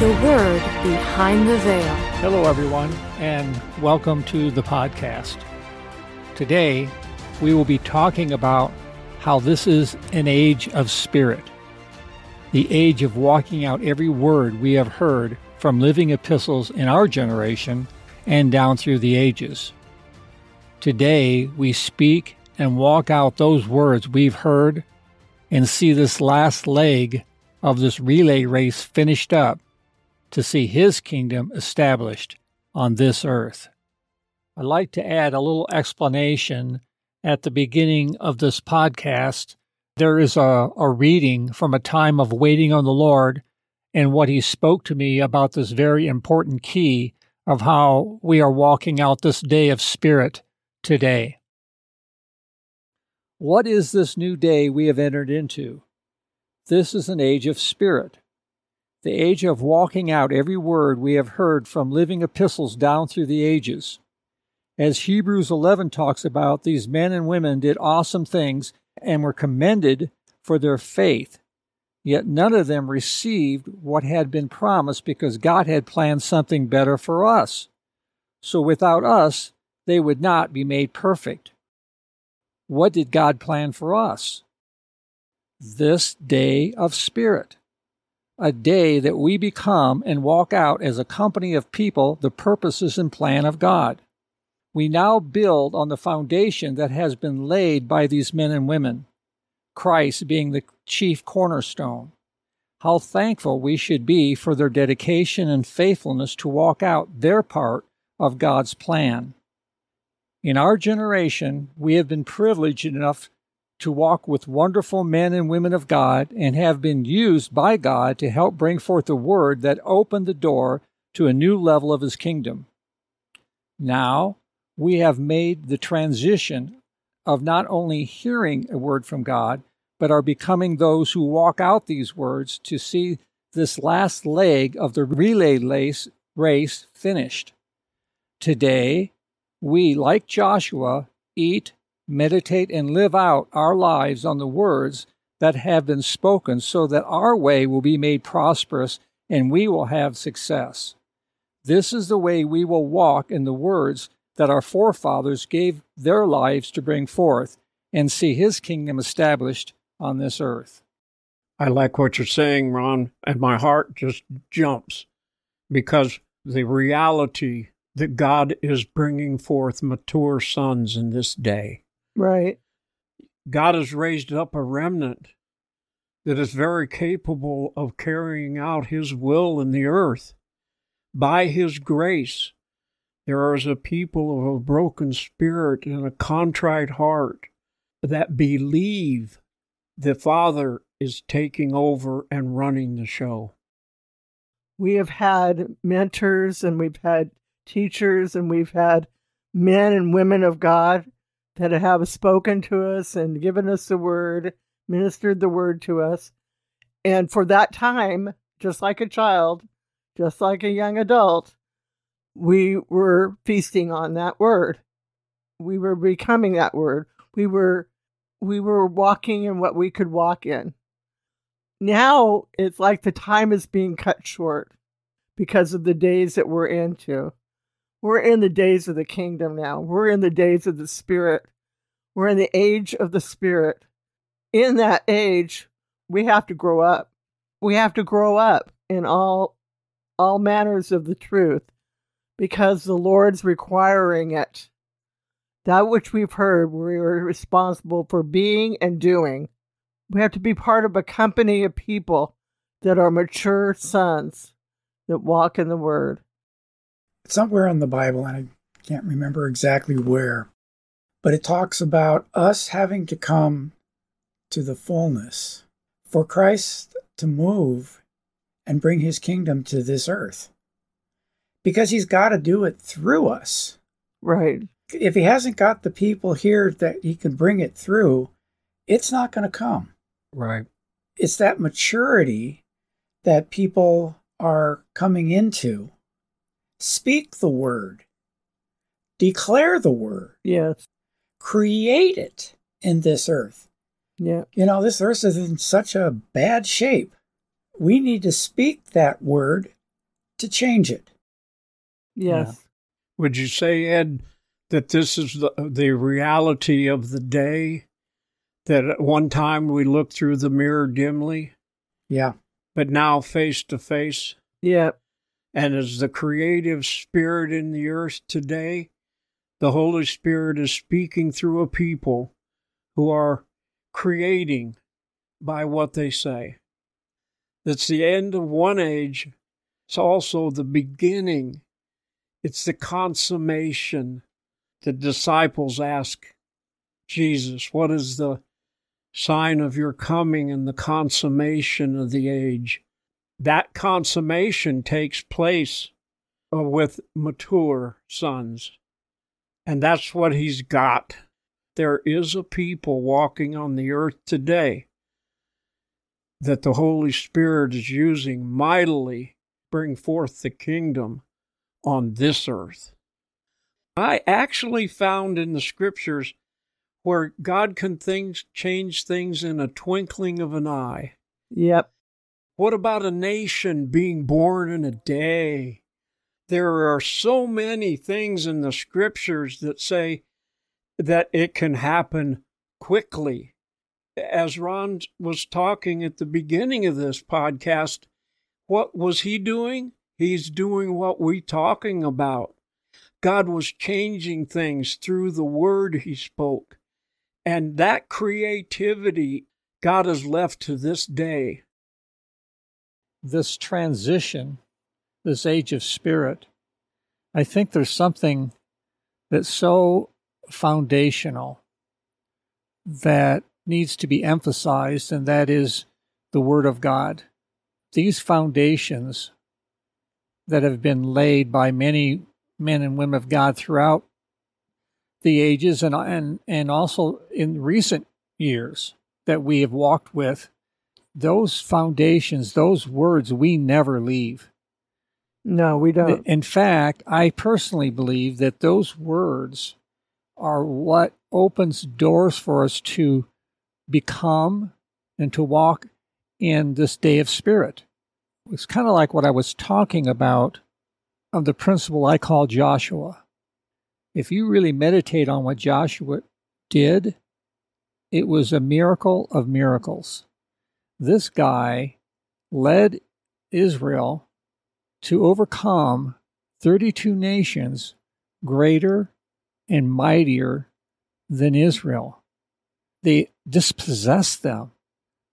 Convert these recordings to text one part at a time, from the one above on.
the Word behind the veil. Hello, everyone, and welcome to the podcast. Today, we will be talking about how this is an age of spirit, the age of walking out every word we have heard from living epistles in our generation and down through the ages. Today, we speak and walk out those words we've heard and see this last leg of this relay race finished up to see his kingdom established on this earth. I'd like to add a little explanation at the beginning of this podcast. There is a, a reading from a time of waiting on the Lord and what he spoke to me about this very important key of how we are walking out this day of spirit today. What is this new day we have entered into? This is an age of spirit, the age of walking out every word we have heard from living epistles down through the ages. As Hebrews 11 talks about, these men and women did awesome things and were commended for their faith. Yet none of them received what had been promised because God had planned something better for us. So without us, they would not be made perfect. What did God plan for us? This day of Spirit, a day that we become and walk out as a company of people the purposes and plan of God. We now build on the foundation that has been laid by these men and women, Christ being the chief cornerstone. How thankful we should be for their dedication and faithfulness to walk out their part of God's plan. In our generation, we have been privileged enough to walk with wonderful men and women of God and have been used by God to help bring forth a word that opened the door to a new level of His kingdom. Now, we have made the transition of not only hearing a word from God, but are becoming those who walk out these words to see this last leg of the relay race finished. Today, we, like Joshua, eat, meditate, and live out our lives on the words that have been spoken so that our way will be made prosperous and we will have success. This is the way we will walk in the words that our forefathers gave their lives to bring forth and see his kingdom established on this earth. I like what you're saying, Ron, and my heart just jumps because the reality that God is bringing forth mature sons in this day. Right. God has raised up a remnant that is very capable of carrying out His will in the earth. By His grace, there is a people of a broken spirit and a contrite heart that believe the Father is taking over and running the show. We have had mentors and we've had teachers and we've had men and women of God that have spoken to us and given us the word, ministered the word to us. And for that time, just like a child, just like a young adult, we were feasting on that word. We were becoming that word. We were we were walking in what we could walk in. Now it's like the time is being cut short because of the days that we're into. We're in the days of the kingdom now. We're in the days of the Spirit. We're in the age of the Spirit. In that age, we have to grow up. We have to grow up in all all manners of the truth because the Lord's requiring it. That which we've heard, we are responsible for being and doing. We have to be part of a company of people that are mature sons that walk in the Word somewhere in the Bible, and I can't remember exactly where, but it talks about us having to come to the fullness for Christ to move and bring his kingdom to this earth. Because he's got to do it through us. Right. if he hasn't got the people here that he can bring it through, it's not going to come. Right. It's that maturity that people are coming into. Speak the word, declare the word, Yes. create it in this earth. Yeah. You know, this earth is in such a bad shape. We need to speak that word to change it. Yes. Would you say, Ed, that this is the, the reality of the day? That at one time we looked through the mirror dimly, Yeah. but now face to face? Yeah. And as the creative spirit in the earth today, the Holy Spirit is speaking through a people who are creating by what they say. That's the end of one age. It's also the beginning. It's the consummation. The disciples ask Jesus, What is the sign of your coming and the consummation of the age? That consummation takes place uh, with mature sons. And that's what he's got. There is a people walking on the earth today that the Holy Spirit is using mightily to bring forth the kingdom on this earth. I actually found in the scriptures where God can things change things in a twinkling of an eye. Yep. What about a nation being born in a day? There are so many things in the scriptures that say that it can happen quickly. As Ron was talking at the beginning of this podcast, what was he doing? He's doing what we're talking about. God was changing things through the word he spoke. And that creativity God has left to this day. This transition, this age of spirit, I think there's something that's so foundational that needs to be emphasized, and that is the Word of God. These foundations that have been laid by many men and women of God throughout the ages and, and, and also in recent years that we have walked with, those foundations, those words, we never leave. No, we don't. In fact, I personally believe that those words are what opens doors for us to become and to walk in this day of spirit. It's kind of like what I was talking about of the principle I call Joshua. If you really meditate on what Joshua did, it was a miracle of miracles. This guy led Israel to overcome 32 nations greater and mightier than Israel. They dispossessed them.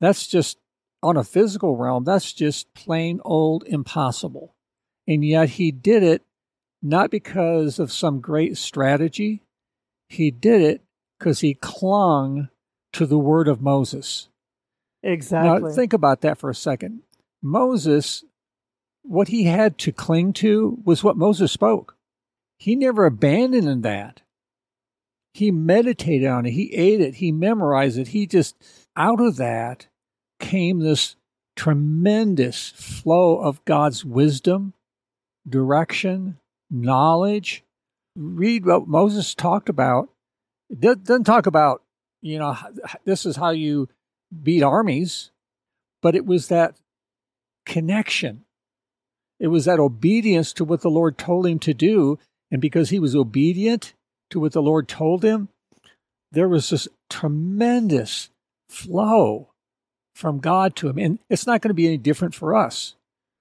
That's just, on a physical realm, that's just plain old impossible. And yet he did it not because of some great strategy, he did it because he clung to the word of Moses. Exactly. Now, think about that for a second. Moses, what he had to cling to was what Moses spoke. He never abandoned that. He meditated on it. He ate it. He memorized it. He just, out of that came this tremendous flow of God's wisdom, direction, knowledge. Read what Moses talked about. It doesn't talk about, you know, this is how you beat armies, but it was that connection. It was that obedience to what the Lord told him to do. And because he was obedient to what the Lord told him, there was this tremendous flow from God to him. And it's not going to be any different for us.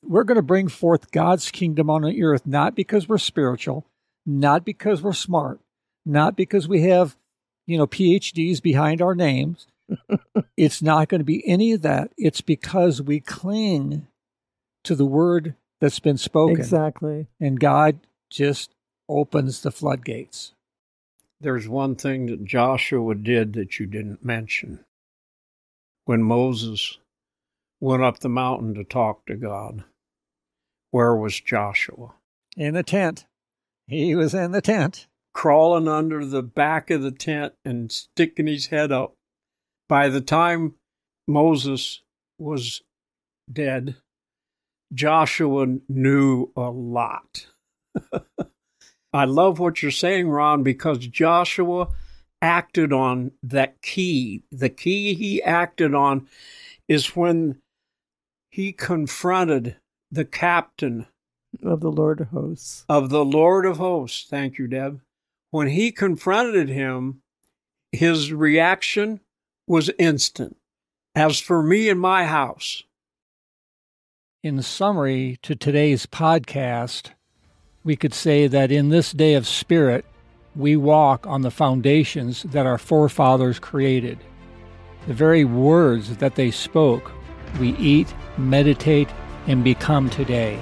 We're going to bring forth God's kingdom on the earth, not because we're spiritual, not because we're smart, not because we have, you know, PhDs behind our names. It's not going to be any of that. It's because we cling to the word that's been spoken. Exactly. And God just opens the floodgates. There's one thing that Joshua did that you didn't mention. When Moses went up the mountain to talk to God, where was Joshua? In the tent. He was in the tent. crawling under the back of the tent and sticking his head up. By the time Moses was dead, Joshua knew a lot. I love what you're saying, Ron, because Joshua acted on that key. The key he acted on is when he confronted the captain of the Lord of hosts. Of the Lord of hosts. Thank you, Deb. When he confronted him, his reaction was instant. As for me and my house. In summary to today's podcast, we could say that in this day of spirit, we walk on the foundations that our forefathers created. The very words that they spoke, we eat, meditate, and become today.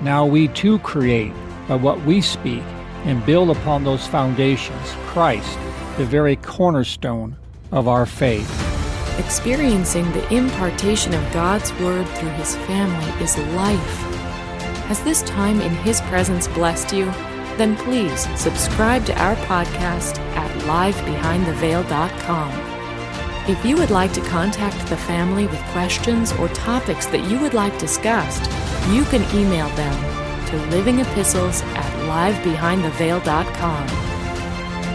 Now we too create by what we speak and build upon those foundations, Christ, the very cornerstone of our faith. Experiencing the impartation of God's Word through His family is life. Has this time in His presence blessed you? Then please subscribe to our podcast at livebehindtheveil.com. If you would like to contact the family with questions or topics that you would like discussed, you can email them to livingepistles at livebehindtheveil.com.